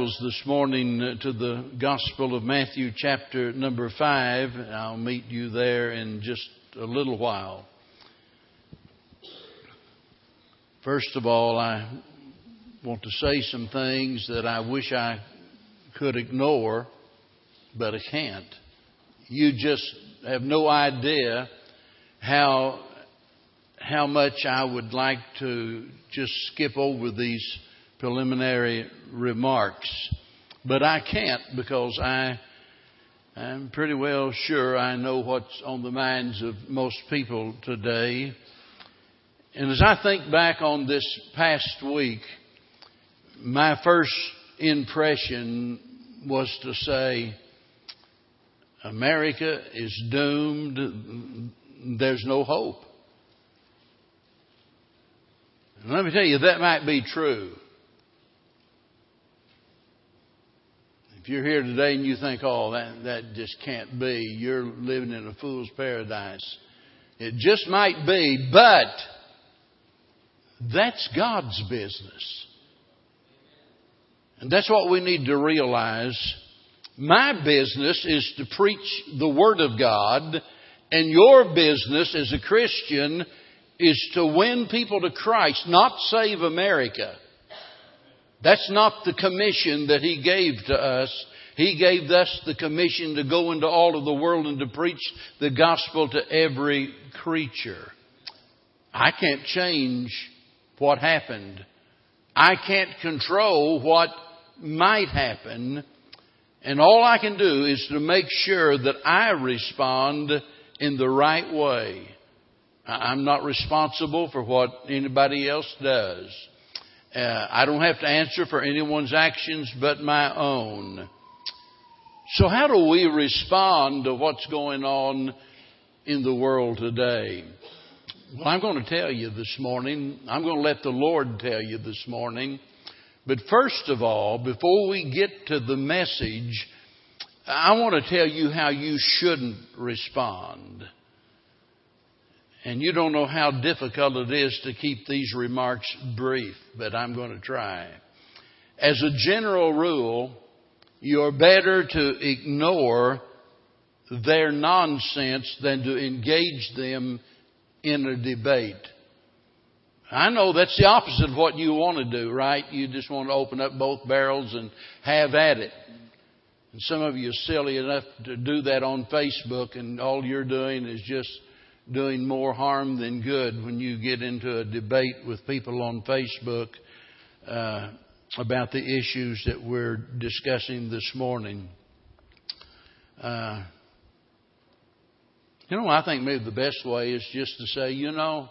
this morning uh, to the Gospel of Matthew, chapter number 5. I'll meet you there in just a little while. First of all, I want to say some things that I wish I could ignore, but I can't. You just have no idea how how much I would like to just skip over these preliminary remarks. But I can't because I, I'm pretty well sure I know what's on the minds of most people today. And as I think back on this past week, my first impression was to say, America is doomed. There's no hope. And let me tell you, that might be true. If you're here today and you think, oh, that, that just can't be, you're living in a fool's paradise. It just might be, but that's God's business. And that's what we need to realize. My business is to preach the Word of God, and your business as a Christian is to win people to Christ, not save America. That's not the commission that He gave to us. He gave us the commission to go into all of the world and to preach the gospel to every creature. I can't change what happened. I can't control what might happen. And all I can do is to make sure that I respond in the right way. I'm not responsible for what anybody else does. Uh, I don't have to answer for anyone's actions but my own. So, how do we respond to what's going on in the world today? Well, I'm going to tell you this morning. I'm going to let the Lord tell you this morning. But first of all, before we get to the message, I want to tell you how you shouldn't respond. And you don't know how difficult it is to keep these remarks brief, but I'm going to try. As a general rule, you're better to ignore their nonsense than to engage them in a debate. I know that's the opposite of what you want to do, right? You just want to open up both barrels and have at it. And some of you are silly enough to do that on Facebook, and all you're doing is just doing more harm than good when you get into a debate with people on Facebook uh, about the issues that we're discussing this morning. Uh, you know, I think maybe the best way is just to say, you know,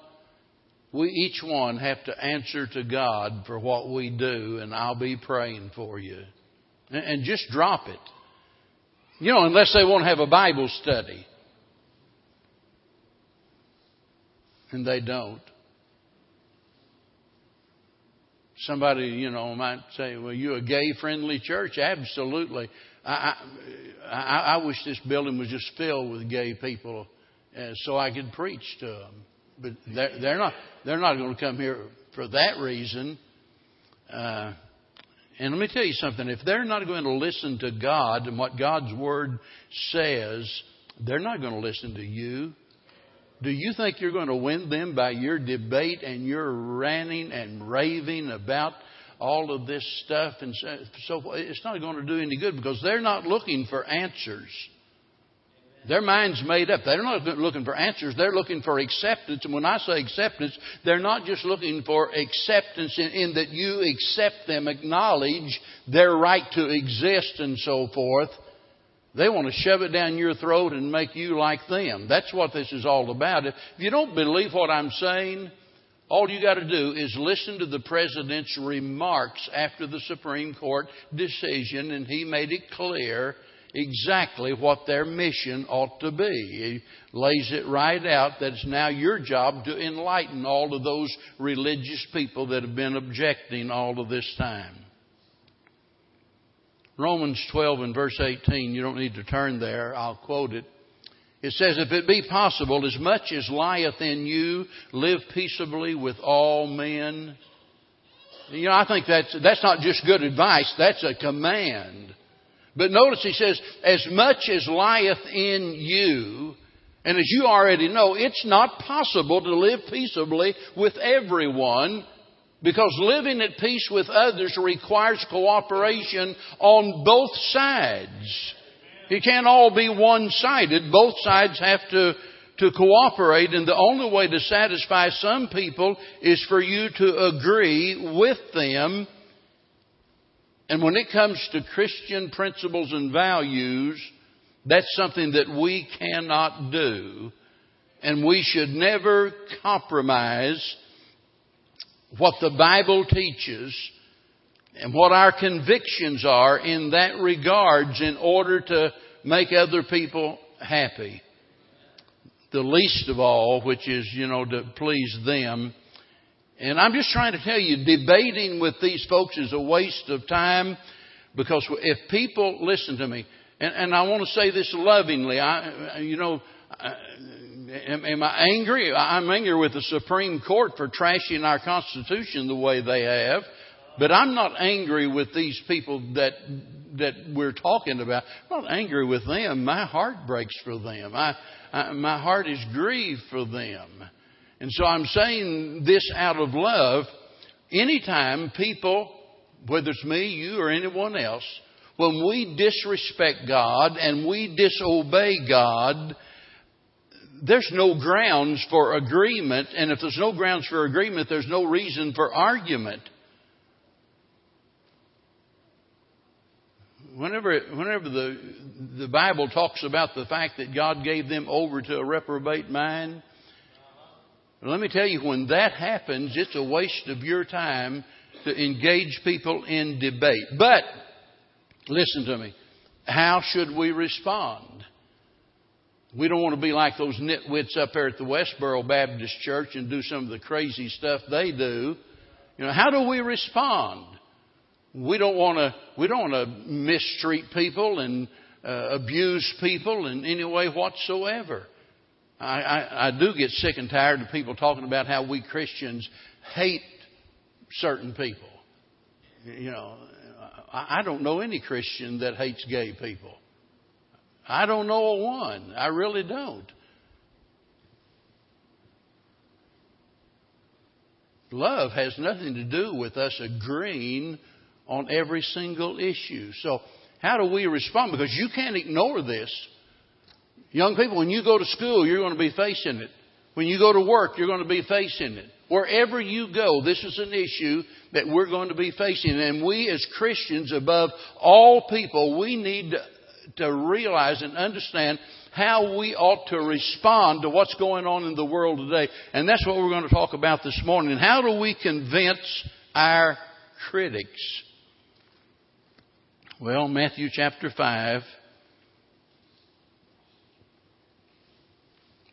we each one have to answer to God for what we do, and I'll be praying for you. And just drop it. You know, unless they want to have a Bible study. And they don't. Somebody, you know, might say, "Well, you're a gay-friendly church?" Absolutely. I, I, I wish this building was just filled with gay people, uh, so I could preach to them. But they're, they're not. They're not going to come here for that reason. Uh, and let me tell you something. If they're not going to listen to God and what God's Word says, they're not going to listen to you. Do you think you're going to win them by your debate and your ranting and raving about all of this stuff and so forth? It's not going to do any good because they're not looking for answers. Their mind's made up. They're not looking for answers. They're looking for acceptance. And when I say acceptance, they're not just looking for acceptance in, in that you accept them, acknowledge their right to exist and so forth. They want to shove it down your throat and make you like them. That's what this is all about. If you don't believe what I'm saying, all you got to do is listen to the president's remarks after the Supreme Court decision, and he made it clear exactly what their mission ought to be. He lays it right out that it's now your job to enlighten all of those religious people that have been objecting all of this time. Romans 12 and verse 18, you don't need to turn there, I'll quote it. It says, If it be possible, as much as lieth in you, live peaceably with all men. You know, I think that's, that's not just good advice, that's a command. But notice he says, as much as lieth in you, and as you already know, it's not possible to live peaceably with everyone because living at peace with others requires cooperation on both sides. It can't all be one sided. Both sides have to, to cooperate, and the only way to satisfy some people is for you to agree with them. And when it comes to Christian principles and values, that's something that we cannot do. And we should never compromise what the Bible teaches and what our convictions are in that regards in order to make other people happy. The least of all, which is, you know, to please them. And I'm just trying to tell you, debating with these folks is a waste of time because if people, listen to me, and, and I want to say this lovingly, I, you know, am, am I angry? I'm angry with the Supreme Court for trashing our Constitution the way they have. But I'm not angry with these people that that we're talking about. I'm not angry with them. My heart breaks for them. I, I, my heart is grieved for them. And so I'm saying this out of love. Anytime people, whether it's me, you, or anyone else, when we disrespect God and we disobey God, there's no grounds for agreement. And if there's no grounds for agreement, there's no reason for argument. Whenever, whenever the, the Bible talks about the fact that God gave them over to a reprobate mind, let me tell you, when that happens, it's a waste of your time to engage people in debate. But, listen to me, how should we respond? We don't want to be like those nitwits up there at the Westboro Baptist Church and do some of the crazy stuff they do. You know, how do we respond? We don't want to, we don't want to mistreat people and uh, abuse people in any way whatsoever. I, I, I do get sick and tired of people talking about how we Christians hate certain people. You know, I, I don't know any Christian that hates gay people. I don't know a one. I really don't. Love has nothing to do with us agreeing on every single issue. So, how do we respond? Because you can't ignore this. Young people, when you go to school, you're going to be facing it. When you go to work, you're going to be facing it. Wherever you go, this is an issue that we're going to be facing. And we as Christians, above all people, we need to, to realize and understand how we ought to respond to what's going on in the world today. And that's what we're going to talk about this morning. How do we convince our critics? Well, Matthew chapter 5,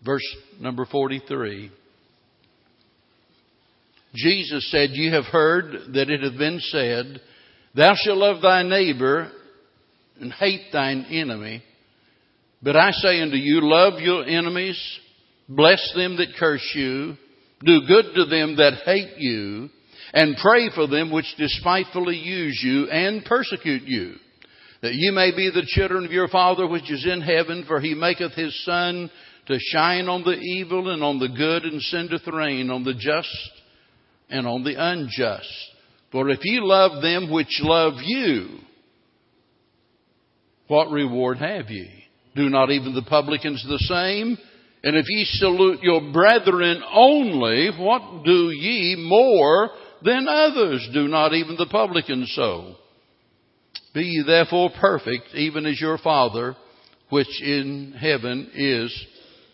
verse number 43. Jesus said, You have heard that it hath been said, Thou shalt love thy neighbor and hate thine enemy. But I say unto you, love your enemies, bless them that curse you, do good to them that hate you, and pray for them which despitefully use you and persecute you, that ye may be the children of your Father which is in heaven, for he maketh his sun to shine on the evil and on the good, and sendeth rain on the just and on the unjust. For if ye love them which love you, what reward have ye? Do not even the publicans the same? And if ye salute your brethren only, what do ye more than others? Do not even the publicans so? Be ye therefore perfect, even as your Father, which in heaven is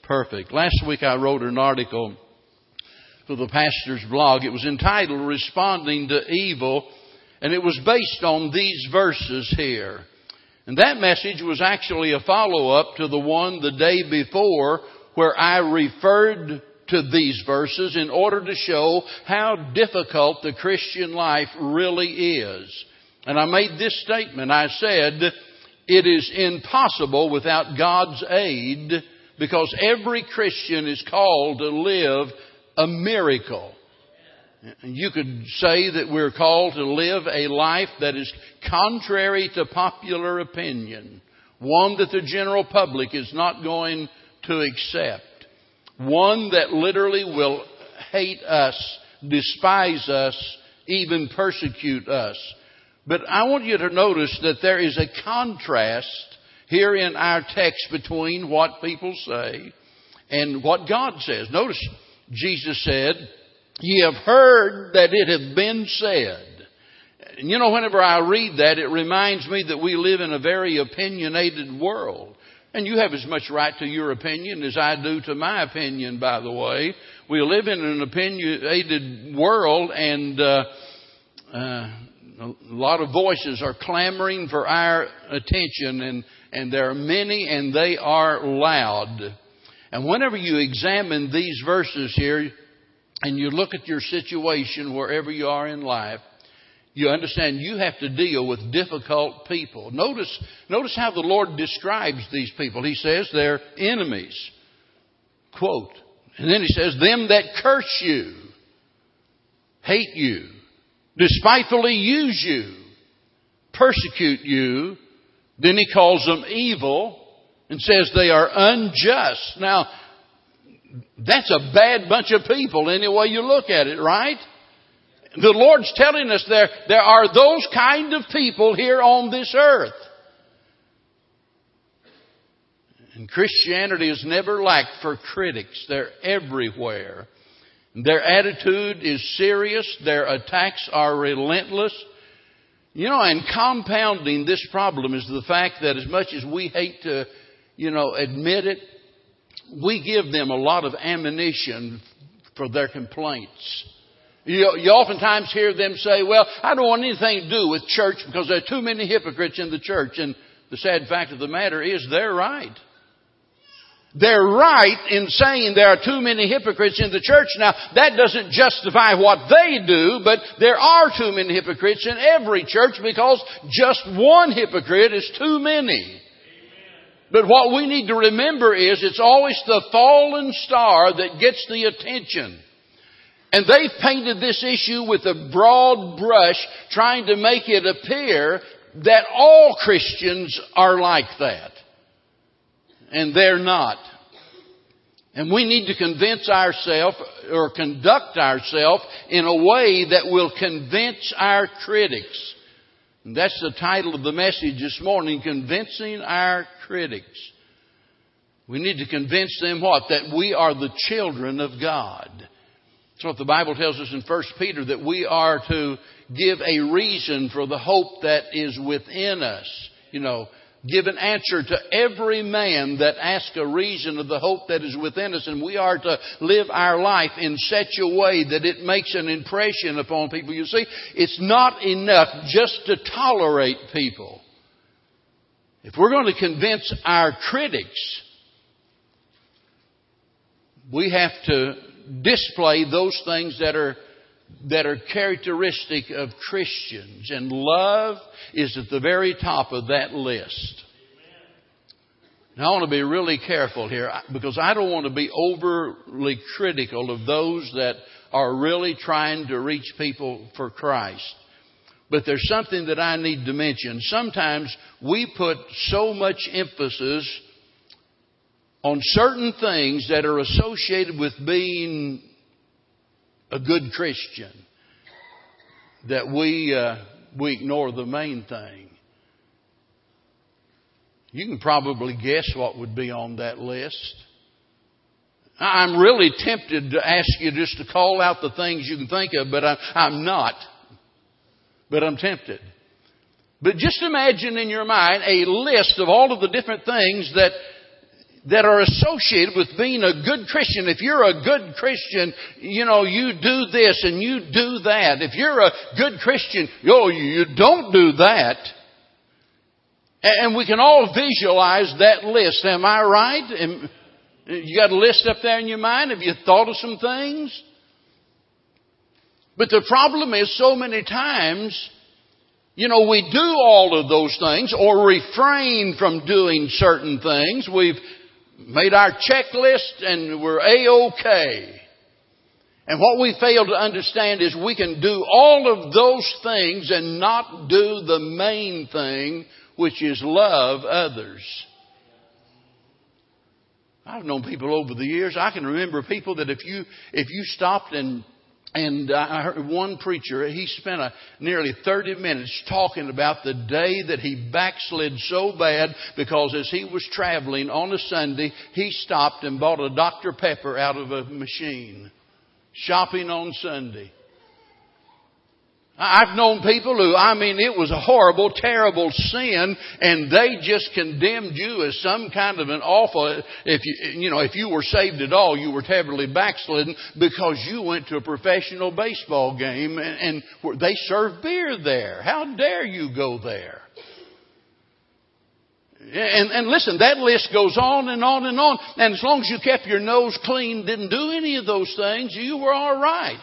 perfect. Last week I wrote an article for the pastor's blog. It was entitled Responding to Evil, and it was based on these verses here. And that message was actually a follow up to the one the day before where I referred to these verses in order to show how difficult the Christian life really is. And I made this statement. I said, it is impossible without God's aid because every Christian is called to live a miracle. You could say that we're called to live a life that is contrary to popular opinion, one that the general public is not going to accept, one that literally will hate us, despise us, even persecute us. But I want you to notice that there is a contrast here in our text between what people say and what God says. Notice Jesus said, Ye have heard that it hath been said. And you know, whenever I read that, it reminds me that we live in a very opinionated world. And you have as much right to your opinion as I do to my opinion, by the way. We live in an opinionated world, and uh, uh, a lot of voices are clamoring for our attention, and, and there are many, and they are loud. And whenever you examine these verses here, and you look at your situation wherever you are in life, you understand you have to deal with difficult people. Notice, notice how the Lord describes these people. He says they're enemies. Quote. And then he says, them that curse you, hate you, despitefully use you, persecute you. Then he calls them evil and says they are unjust. Now, that's a bad bunch of people any way you look at it, right? The Lord's telling us there, there are those kind of people here on this earth. And Christianity has never lacked for critics. They're everywhere. Their attitude is serious. Their attacks are relentless. You know, and compounding this problem is the fact that as much as we hate to, you know, admit it, we give them a lot of ammunition for their complaints. You, you oftentimes hear them say, well, I don't want anything to do with church because there are too many hypocrites in the church. And the sad fact of the matter is they're right. They're right in saying there are too many hypocrites in the church. Now, that doesn't justify what they do, but there are too many hypocrites in every church because just one hypocrite is too many. But what we need to remember is it's always the fallen star that gets the attention. And they've painted this issue with a broad brush, trying to make it appear that all Christians are like that. And they're not. And we need to convince ourselves or conduct ourselves in a way that will convince our critics. And that's the title of the message this morning, Convincing Our Critics. We need to convince them what? That we are the children of God. That's what the Bible tells us in 1 Peter, that we are to give a reason for the hope that is within us. You know, give an answer to every man that asks a reason of the hope that is within us. And we are to live our life in such a way that it makes an impression upon people. You see, it's not enough just to tolerate people. If we're going to convince our critics, we have to display those things that are that are characteristic of Christians. And love is at the very top of that list. Now, I want to be really careful here because I don't want to be overly critical of those that are really trying to reach people for Christ. But there's something that I need to mention. Sometimes we put so much emphasis on certain things that are associated with being a good Christian, that we, uh, we ignore the main thing. You can probably guess what would be on that list. I'm really tempted to ask you just to call out the things you can think of, but I'm, I'm not. But I'm tempted. But just imagine in your mind a list of all of the different things that that are associated with being a good Christian. If you're a good Christian, you know, you do this and you do that. If you're a good Christian, oh, you don't do that. And we can all visualize that list. Am I right? You got a list up there in your mind? Have you thought of some things? But the problem is so many times, you know, we do all of those things or refrain from doing certain things. We've made our checklist and we're A-OK. And what we fail to understand is we can do all of those things and not do the main thing, which is love others. I've known people over the years. I can remember people that if you if you stopped and and I heard one preacher, he spent a, nearly 30 minutes talking about the day that he backslid so bad because as he was traveling on a Sunday, he stopped and bought a Dr. Pepper out of a machine. Shopping on Sunday. I've known people who, I mean, it was a horrible, terrible sin, and they just condemned you as some kind of an awful, if you, you know, if you were saved at all, you were terribly backslidden because you went to a professional baseball game and, and they served beer there. How dare you go there? And, and listen, that list goes on and on and on. And as long as you kept your nose clean, didn't do any of those things, you were all right.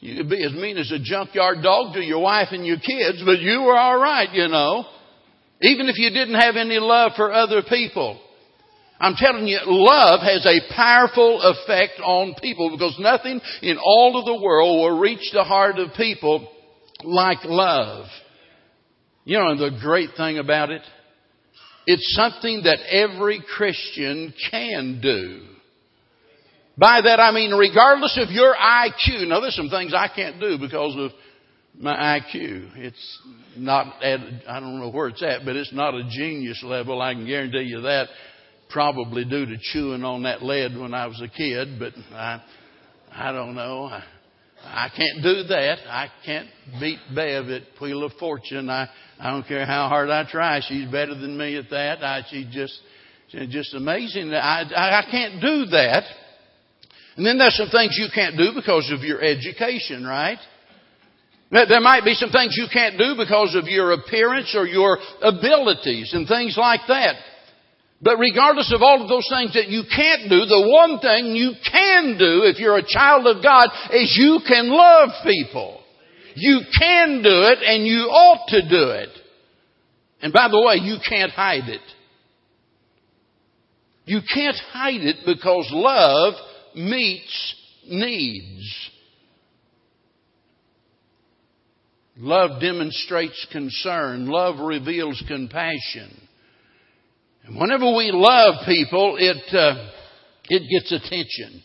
You could be as mean as a junkyard dog to your wife and your kids, but you were all right, you know. Even if you didn't have any love for other people. I'm telling you, love has a powerful effect on people because nothing in all of the world will reach the heart of people like love. You know the great thing about it? It's something that every Christian can do. By that I mean regardless of your IQ. Now there's some things I can't do because of my IQ. It's not at, I don't know where it's at, but it's not a genius level. I can guarantee you that. Probably due to chewing on that lead when I was a kid, but I, I don't know. I, I can't do that. I can't beat Bev at Wheel of Fortune. I, I don't care how hard I try. She's better than me at that. I, she's just, she's just amazing. I, I, I can't do that. And then there's some things you can't do because of your education, right? There might be some things you can't do because of your appearance or your abilities and things like that. But regardless of all of those things that you can't do, the one thing you can do if you're a child of God is you can love people. You can do it and you ought to do it. And by the way, you can't hide it. You can't hide it because love meets needs. Love demonstrates concern. Love reveals compassion. And whenever we love people, it, uh, it gets attention.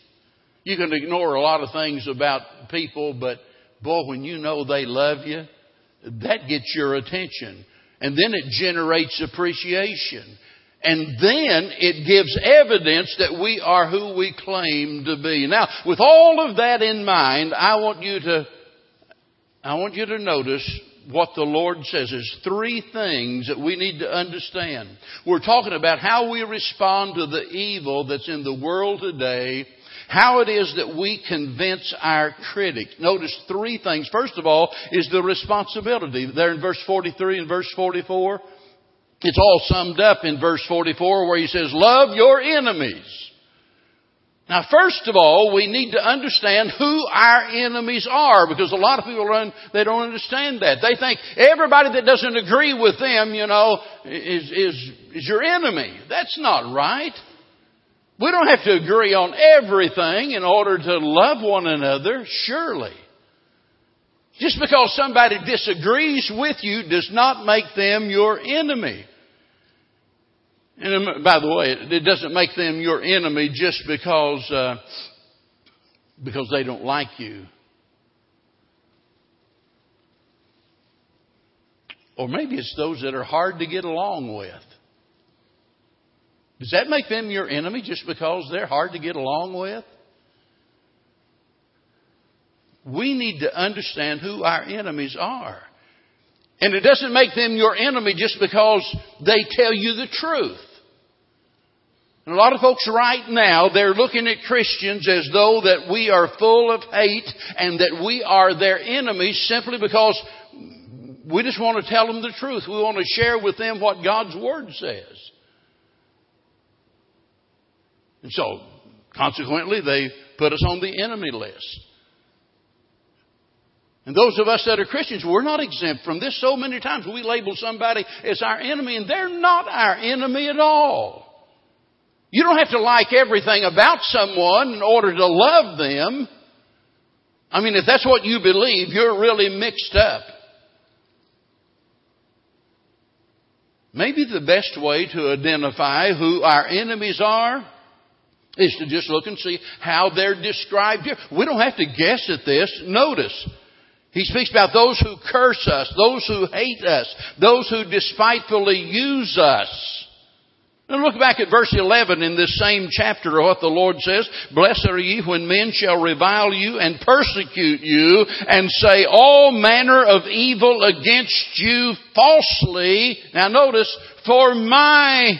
You can ignore a lot of things about people, but boy, when you know they love you, that gets your attention. And then it generates appreciation. And then it gives evidence that we are who we claim to be. Now, with all of that in mind, I want you to, I want you to notice what the Lord says. is three things that we need to understand. We're talking about how we respond to the evil that's in the world today, how it is that we convince our critics. Notice three things. First of all is the responsibility. There in verse 43 and verse 44. It's all summed up in verse 44 where he says, love your enemies. Now, first of all, we need to understand who our enemies are because a lot of people they don't understand that. They think everybody that doesn't agree with them, you know, is, is, is your enemy. That's not right. We don't have to agree on everything in order to love one another, surely. Just because somebody disagrees with you does not make them your enemy. And by the way, it doesn't make them your enemy just because uh, because they don't like you. Or maybe it's those that are hard to get along with. Does that make them your enemy just because they're hard to get along with? We need to understand who our enemies are. And it doesn't make them your enemy just because they tell you the truth. And a lot of folks right now, they're looking at Christians as though that we are full of hate and that we are their enemies simply because we just want to tell them the truth. We want to share with them what God's Word says. And so, consequently, they put us on the enemy list. And those of us that are Christians, we're not exempt from this. So many times we label somebody as our enemy, and they're not our enemy at all. You don't have to like everything about someone in order to love them. I mean, if that's what you believe, you're really mixed up. Maybe the best way to identify who our enemies are is to just look and see how they're described here. We don't have to guess at this. Notice, he speaks about those who curse us, those who hate us, those who despitefully use us. Now look back at verse 11 in this same chapter of what the Lord says. Blessed are ye when men shall revile you and persecute you and say all manner of evil against you falsely. Now notice, for my,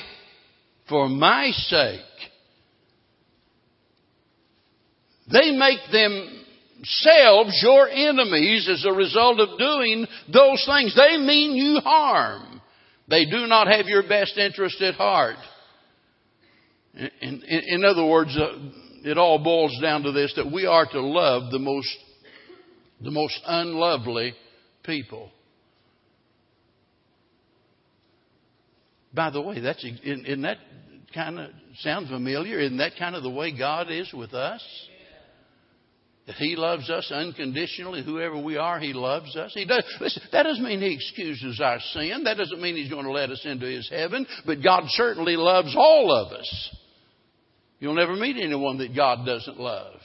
for my sake. They make themselves your enemies as a result of doing those things. They mean you harm. They do not have your best interest at heart. In, in, in other words, uh, it all boils down to this that we are to love the most, the most unlovely people. By the way, that's in that kind of sound familiar? Isn't that kind of the way God is with us? He loves us unconditionally. Whoever we are, He loves us. He does. Listen, that doesn't mean He excuses our sin. That doesn't mean He's going to let us into His heaven. But God certainly loves all of us. You'll never meet anyone that God doesn't love.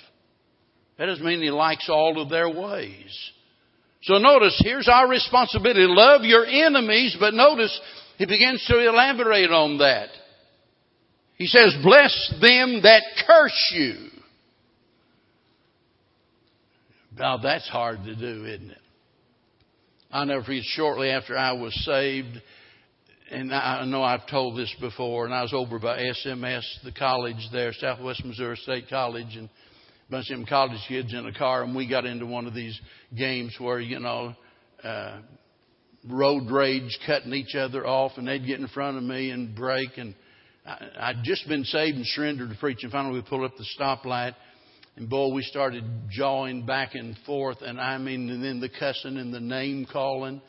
That doesn't mean He likes all of their ways. So notice, here's our responsibility. Love your enemies, but notice, He begins to elaborate on that. He says, bless them that curse you. Now that's hard to do, isn't it? I'll never forget shortly after I was saved, and I know I've told this before, and I was over by SMS, the college there, Southwest Missouri State College, and a bunch of them college kids in a car, and we got into one of these games where, you know, uh, road rage, cutting each other off, and they'd get in front of me and brake, and I, I'd just been saved and surrendered to preaching. Finally, we pulled up the stoplight, and boy, we started jawing back and forth, and I mean, and then the cussing and the name calling.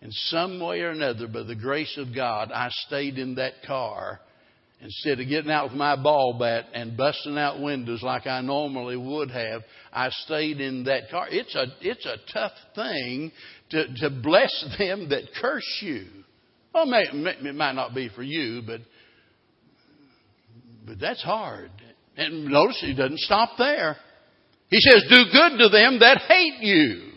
And some way or another, by the grace of God, I stayed in that car instead of getting out with my ball bat and busting out windows like I normally would have. I stayed in that car. It's a it's a tough thing to to bless them that curse you. Well, may, it might not be for you, but but that's hard. And notice he doesn't stop there. He says, do good to them that hate you.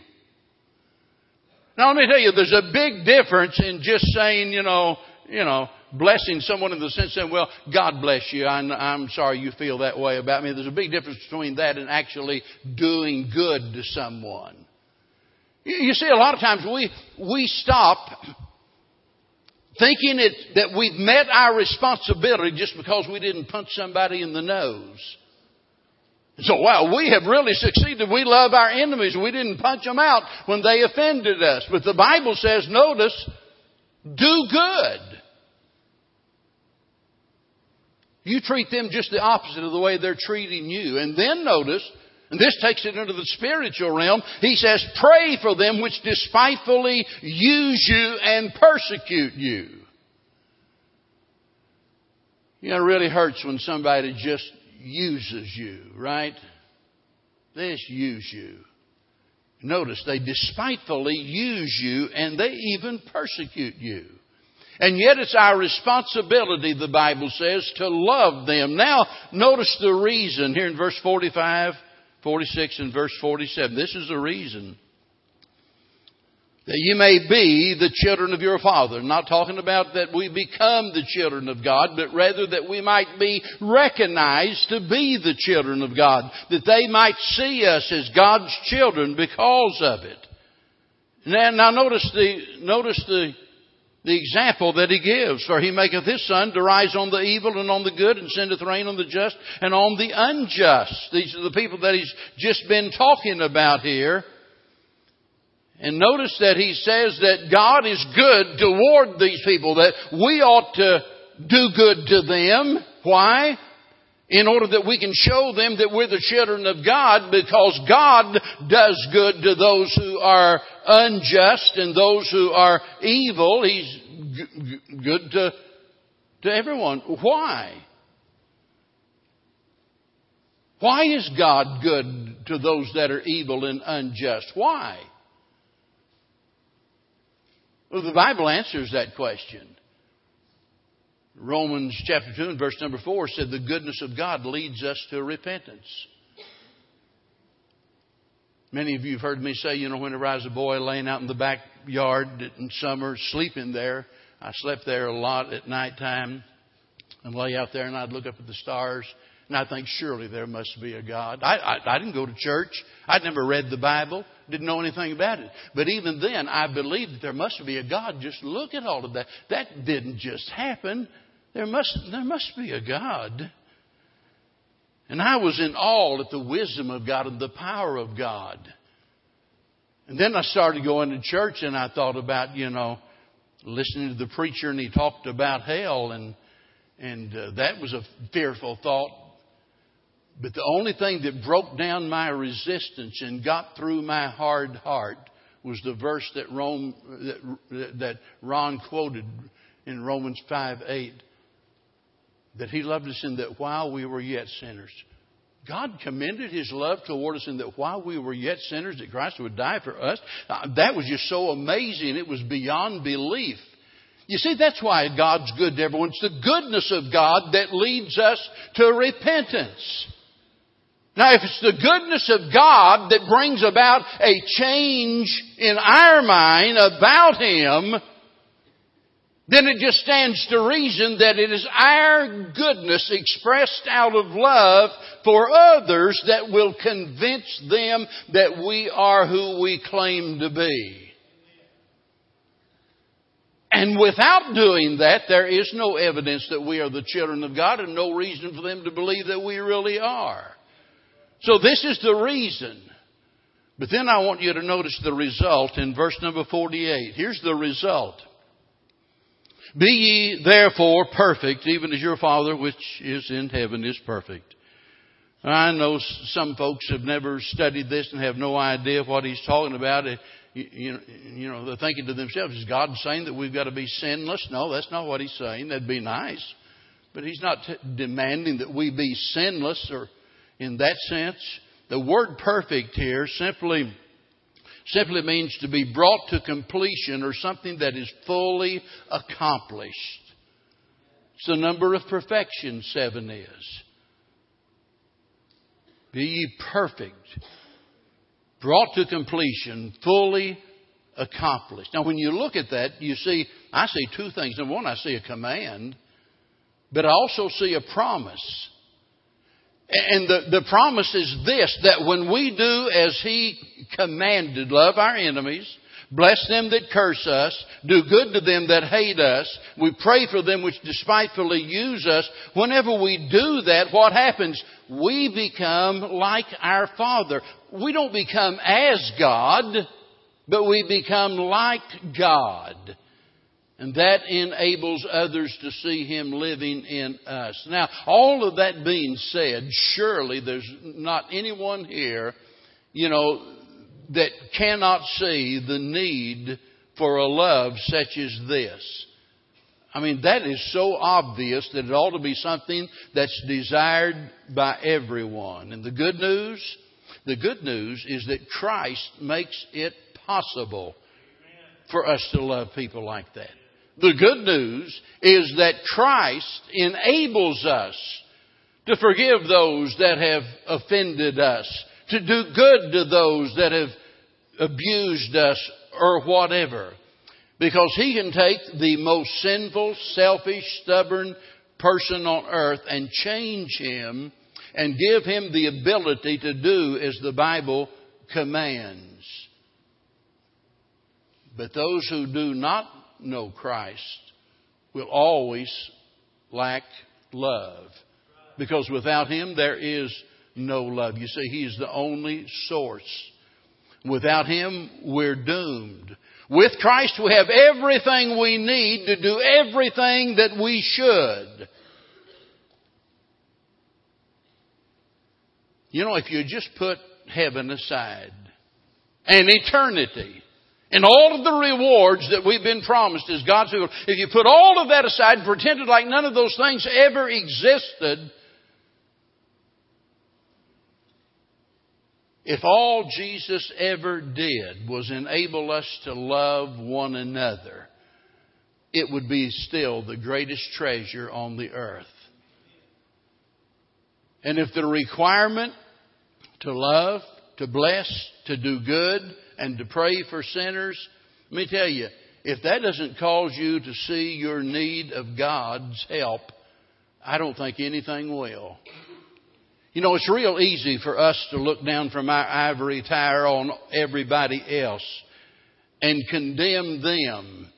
Now let me tell you, there's a big difference in just saying, you know, you know, blessing someone in the sense that, well, God bless you. I'm, I'm sorry you feel that way about me. There's a big difference between that and actually doing good to someone. You, you see, a lot of times we, we stop thinking it, that we've met our responsibility just because we didn't punch somebody in the nose. So, wow, we have really succeeded. We love our enemies. We didn't punch them out when they offended us. But the Bible says, notice, do good. You treat them just the opposite of the way they're treating you. And then notice, and this takes it into the spiritual realm. He says, pray for them which despitefully use you and persecute you. You know, it really hurts when somebody just uses you, right? They just use you. Notice they despitefully use you and they even persecute you. And yet it's our responsibility, the Bible says, to love them. Now, notice the reason here in verse 45. 46 and verse 47. This is the reason. That you may be the children of your Father. not talking about that we become the children of God, but rather that we might be recognized to be the children of God. That they might see us as God's children because of it. Now, now notice the, notice the, the example that he gives. For he maketh his sun to rise on the evil and on the good, and sendeth rain on the just and on the unjust. These are the people that he's just been talking about here. And notice that he says that God is good toward these people, that we ought to do good to them. Why? In order that we can show them that we're the children of God because God does good to those who are unjust and those who are evil. He's good to, to everyone. Why? Why is God good to those that are evil and unjust. Why? Well, the Bible answers that question. Romans chapter 2 and verse number 4 said, The goodness of God leads us to repentance. Many of you have heard me say, you know, whenever I was a boy laying out in the backyard in summer, sleeping there, I slept there a lot at nighttime and lay out there and I'd look up at the stars and I think surely there must be a God. I, I, I didn't go to church. I'd never read the Bible. Didn't know anything about it. But even then, I believed that there must be a God. Just look at all of that. That didn't just happen. There must, there must be a God. And I was in awe at the wisdom of God and the power of God. And then I started going to church and I thought about, you know, listening to the preacher and he talked about hell and, and uh, that was a fearful thought. But the only thing that broke down my resistance and got through my hard heart was the verse that, Rome, that, that Ron quoted in Romans 5 8 that He loved us in that while we were yet sinners. God commended His love toward us in that while we were yet sinners, that Christ would die for us. Uh, that was just so amazing. It was beyond belief. You see, that's why God's good to everyone. It's the goodness of God that leads us to repentance. Now, if it's the goodness of God that brings about a change in our mind about Him, then it just stands to reason that it is our goodness expressed out of love for others that will convince them that we are who we claim to be. And without doing that, there is no evidence that we are the children of God and no reason for them to believe that we really are. So this is the reason. But then I want you to notice the result in verse number 48. Here's the result. Be ye therefore perfect, even as your Father which is in heaven is perfect. I know some folks have never studied this and have no idea what he's talking about. You, know, they're thinking to themselves, is God saying that we've got to be sinless? No, that's not what he's saying. That'd be nice. But he's not t- demanding that we be sinless or in that sense. The word perfect here simply simply means to be brought to completion or something that is fully accomplished. It's the number of perfection seven is. Be ye perfect, brought to completion, fully accomplished. Now, when you look at that, you see, I see two things. Number one, I see a command, but I also see a promise. And the, the promise is this, that when we do as He commanded, love our enemies, bless them that curse us, do good to them that hate us, we pray for them which despitefully use us, whenever we do that, what happens? We become like our Father. We don't become as God, but we become like God. And that enables others to see Him living in us. Now, all of that being said, surely there's not anyone here, you know, that cannot see the need for a love such as this. I mean, that is so obvious that it ought to be something that's desired by everyone. And the good news, the good news is that Christ makes it possible for us to love people like that. The good news is that Christ enables us to forgive those that have offended us, to do good to those that have abused us or whatever. Because He can take the most sinful, selfish, stubborn person on earth and change him and give him the ability to do as the Bible commands. But those who do not know Christ will always lack love. Because without Him, there is no love. You see, He is the only source. Without Him, we're doomed. With Christ, we have everything we need to do everything that we should. You know, if you just put heaven aside and eternity, and all of the rewards that we've been promised as God's people, if you put all of that aside and pretended like none of those things ever existed, If all Jesus ever did was enable us to love one another, it would be still the greatest treasure on the earth. And if the requirement to love, to bless, to do good, and to pray for sinners, let me tell you, if that doesn't cause you to see your need of God's help, I don't think anything will. You know, it's real easy for us to look down from our ivory tower on everybody else and condemn them.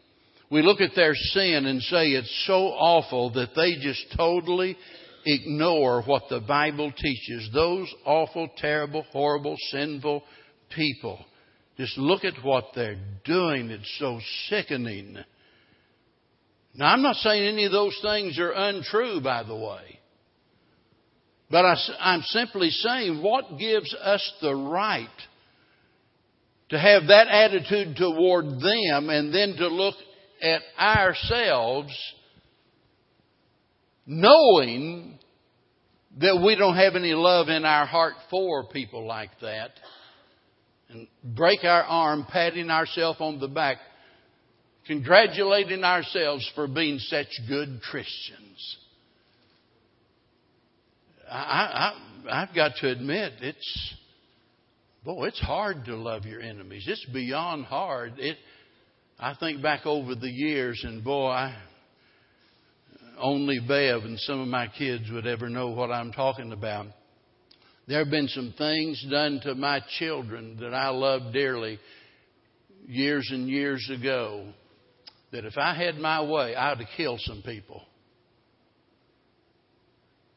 We look at their sin and say it's so awful that they just totally ignore what the Bible teaches. Those awful, terrible, horrible, sinful people. Just look at what they're doing. It's so sickening. Now, I'm not saying any of those things are untrue, by the way. But I, am simply saying what gives us the right to have that attitude toward them and then to look at ourselves knowing that we don't have any love in our heart for people like that and break our arm patting ourselves on the back congratulating ourselves for being such good Christians. I, I, I've got to admit, it's, boy, it's hard to love your enemies. It's beyond hard. It, I think back over the years, and boy, I, only Bev and some of my kids would ever know what I'm talking about. There have been some things done to my children that I love dearly years and years ago that if I had my way, I would have killed some people.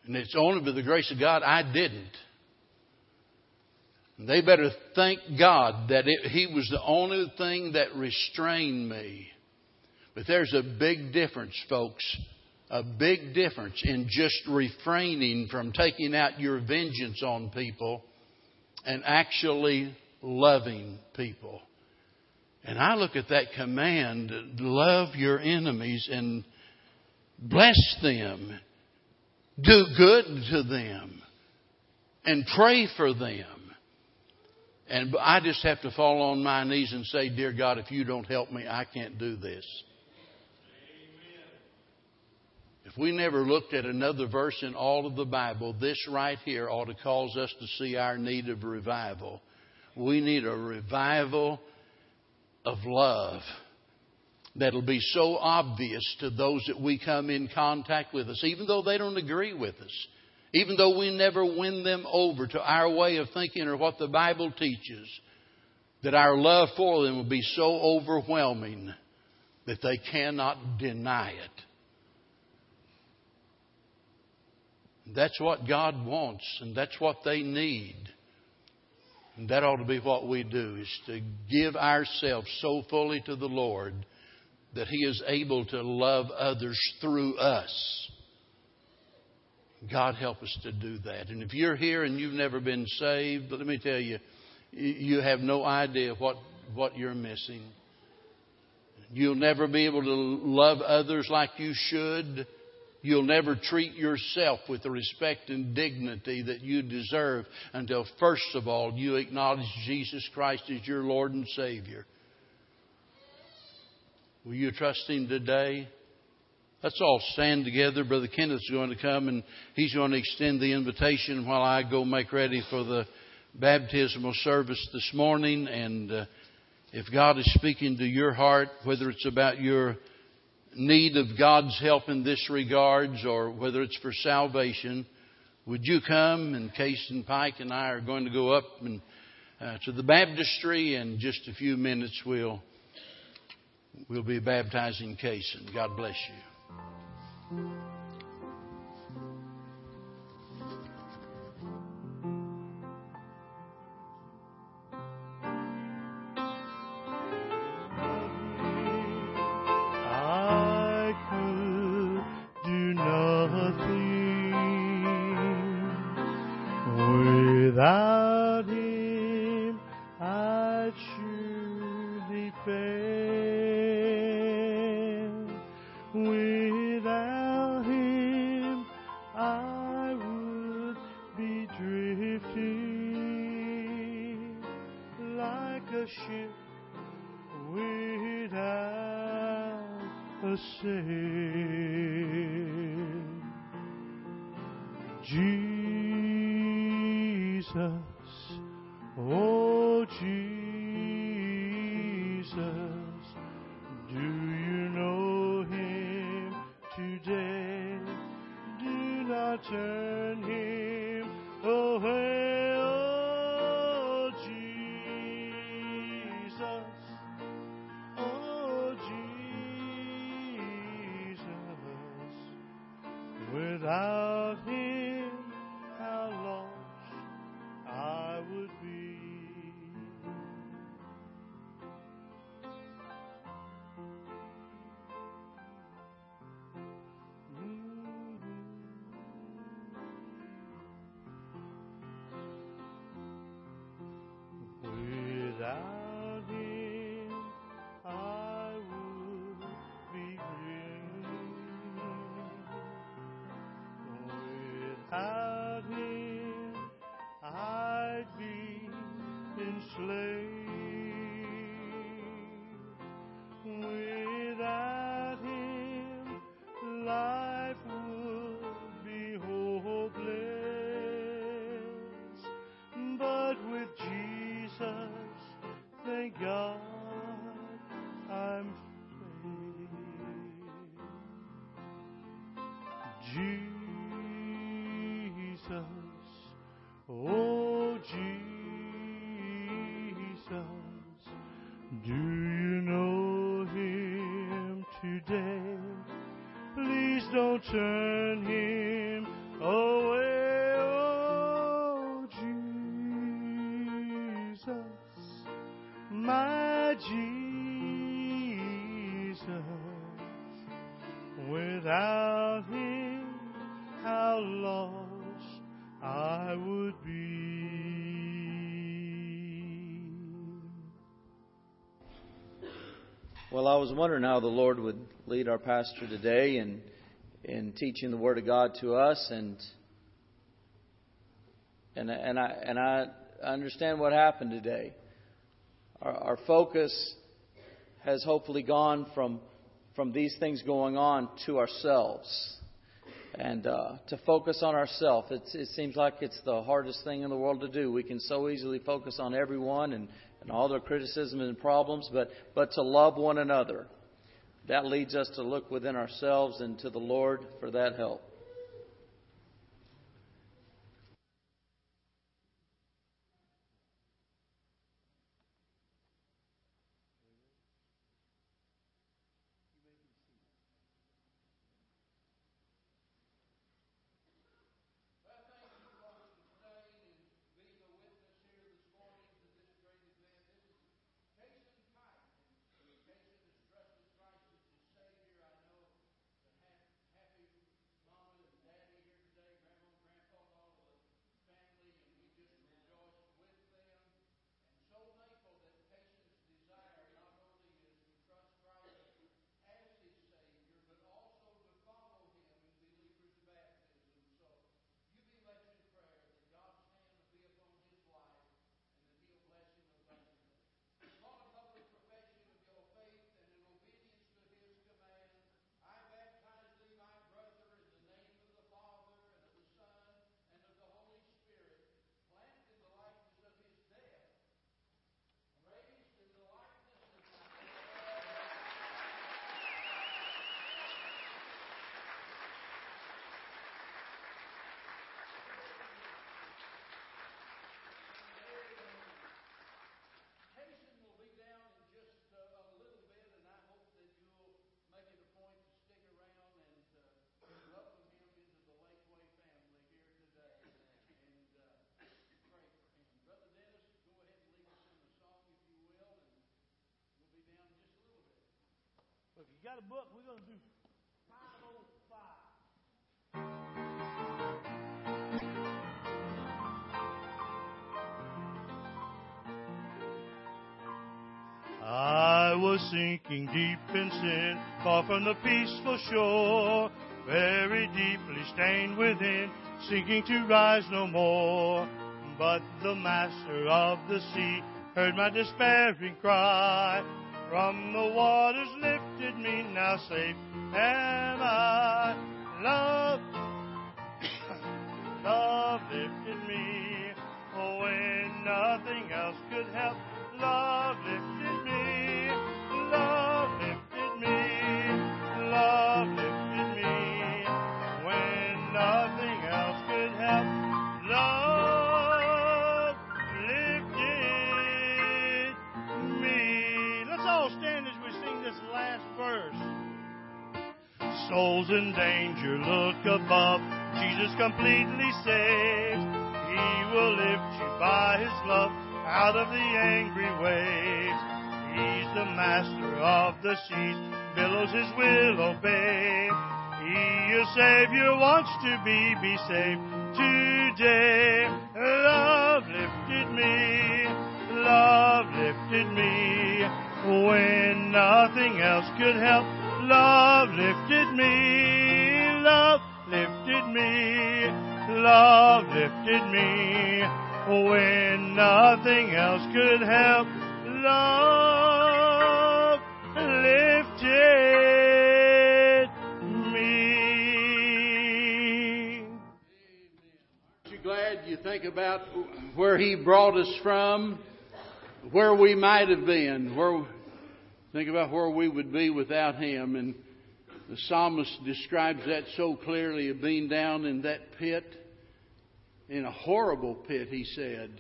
And it's only by the grace of God I didn't. And they better thank God that it, He was the only thing that restrained me. But there's a big difference, folks. A big difference in just refraining from taking out your vengeance on people and actually loving people. And I look at that command, love your enemies and bless them, do good to them, and pray for them. And I just have to fall on my knees and say, Dear God, if you don't help me, I can't do this. If we never looked at another verse in all of the Bible, this right here ought to cause us to see our need of revival. We need a revival of love that'll be so obvious to those that we come in contact with us, even though they don't agree with us, even though we never win them over to our way of thinking or what the Bible teaches, that our love for them will be so overwhelming that they cannot deny it. That's what God wants, and that's what they need. And that ought to be what we do, is to give ourselves so fully to the Lord that He is able to love others through us. God help us to do that. And if you're here and you've never been saved, let me tell you, you have no idea what, what you're missing. You'll never be able to love others like you should You'll never treat yourself with the respect and dignity that you deserve until, first of all, you acknowledge Jesus Christ as your Lord and Savior. Will you trust Him today? Let's all stand together. Brother Kenneth's going to come and he's going to extend the invitation while I go make ready for the baptismal service this morning. And uh, if God is speaking to your heart, whether it's about your need of God's help in this regards or whether it's for salvation, would you come? And Case and Pike and I are going to go up and, uh, to the baptistry in just a few minutes. We'll, we'll be baptizing Case, and God bless you. Jesus, oh Jesus, do thank God, I'm was wondering how the Lord would lead our pastor today in in teaching the Word of God to us, and and and I and I understand what happened today. Our, our focus has hopefully gone from from these things going on to ourselves, and uh, to focus on ourselves. It, it seems like it's the hardest thing in the world to do. We can so easily focus on everyone and and all their criticisms and problems, but but to love one another. That leads us to look within ourselves and to the Lord for that help. Got a book, we're going to do 505. I was sinking deep in sin, far from the peaceful shore, very deeply stained within, sinking to rise no more. But the master of the sea heard my despairing cry. From the waters lifted lifted me, now safe am I. Love, love lifted me when nothing else could help. Love lifted verse. Souls in danger, look above. Jesus completely saves. He will lift you by his love out of the angry waves. He's the master of the seas, billows his will obey. He, your Savior, wants to be, be saved today. Love lifted me, love lifted me, when nothing else could help. Love lifted me, love lifted me, love lifted me, when nothing else could help. Love lifted me. Aren't you glad you think about where He brought us from, where we might have been, where think about where we would be without Him, and the psalmist describes that so clearly of being down in that pit, in a horrible pit, he said.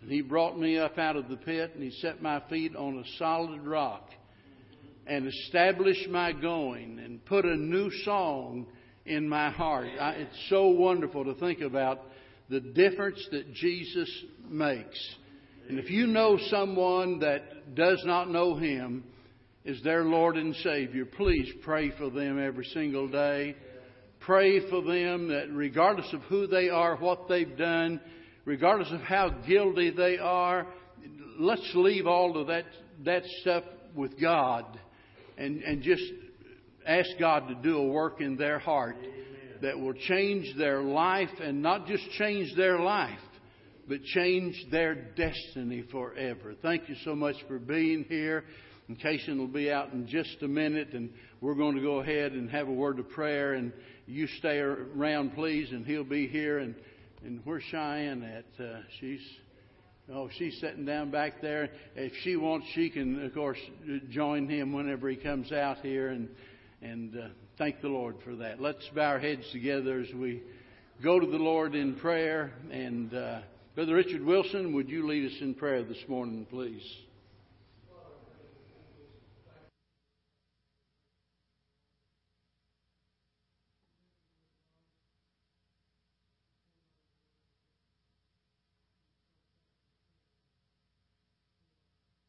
And He brought me up out of the pit, and He set my feet on a solid rock, and established my going, and put a new song in my heart. I, it's so wonderful to think about the difference that Jesus makes. And if you know someone that does not know Him as their Lord and Savior, please pray for them every single day. Pray for them that regardless of who they are, what they've done, regardless of how guilty they are, let's leave all of that, that stuff with God and, and just ask God to do a work in their heart that will change their life and not just change their life, but change their destiny forever. Thank you so much for being here. And Casey will be out in just a minute, and we're going to go ahead and have a word of prayer. And you stay around, please, and he'll be here. And, and where's Cheyenne at? Uh, she's oh, she's sitting down back there. If she wants, she can, of course, join him whenever he comes out here. And and uh, thank the Lord for that. Let's bow our heads together as we go to the Lord in prayer. And uh, Brother Richard Wilson, would you lead us in prayer this morning, please?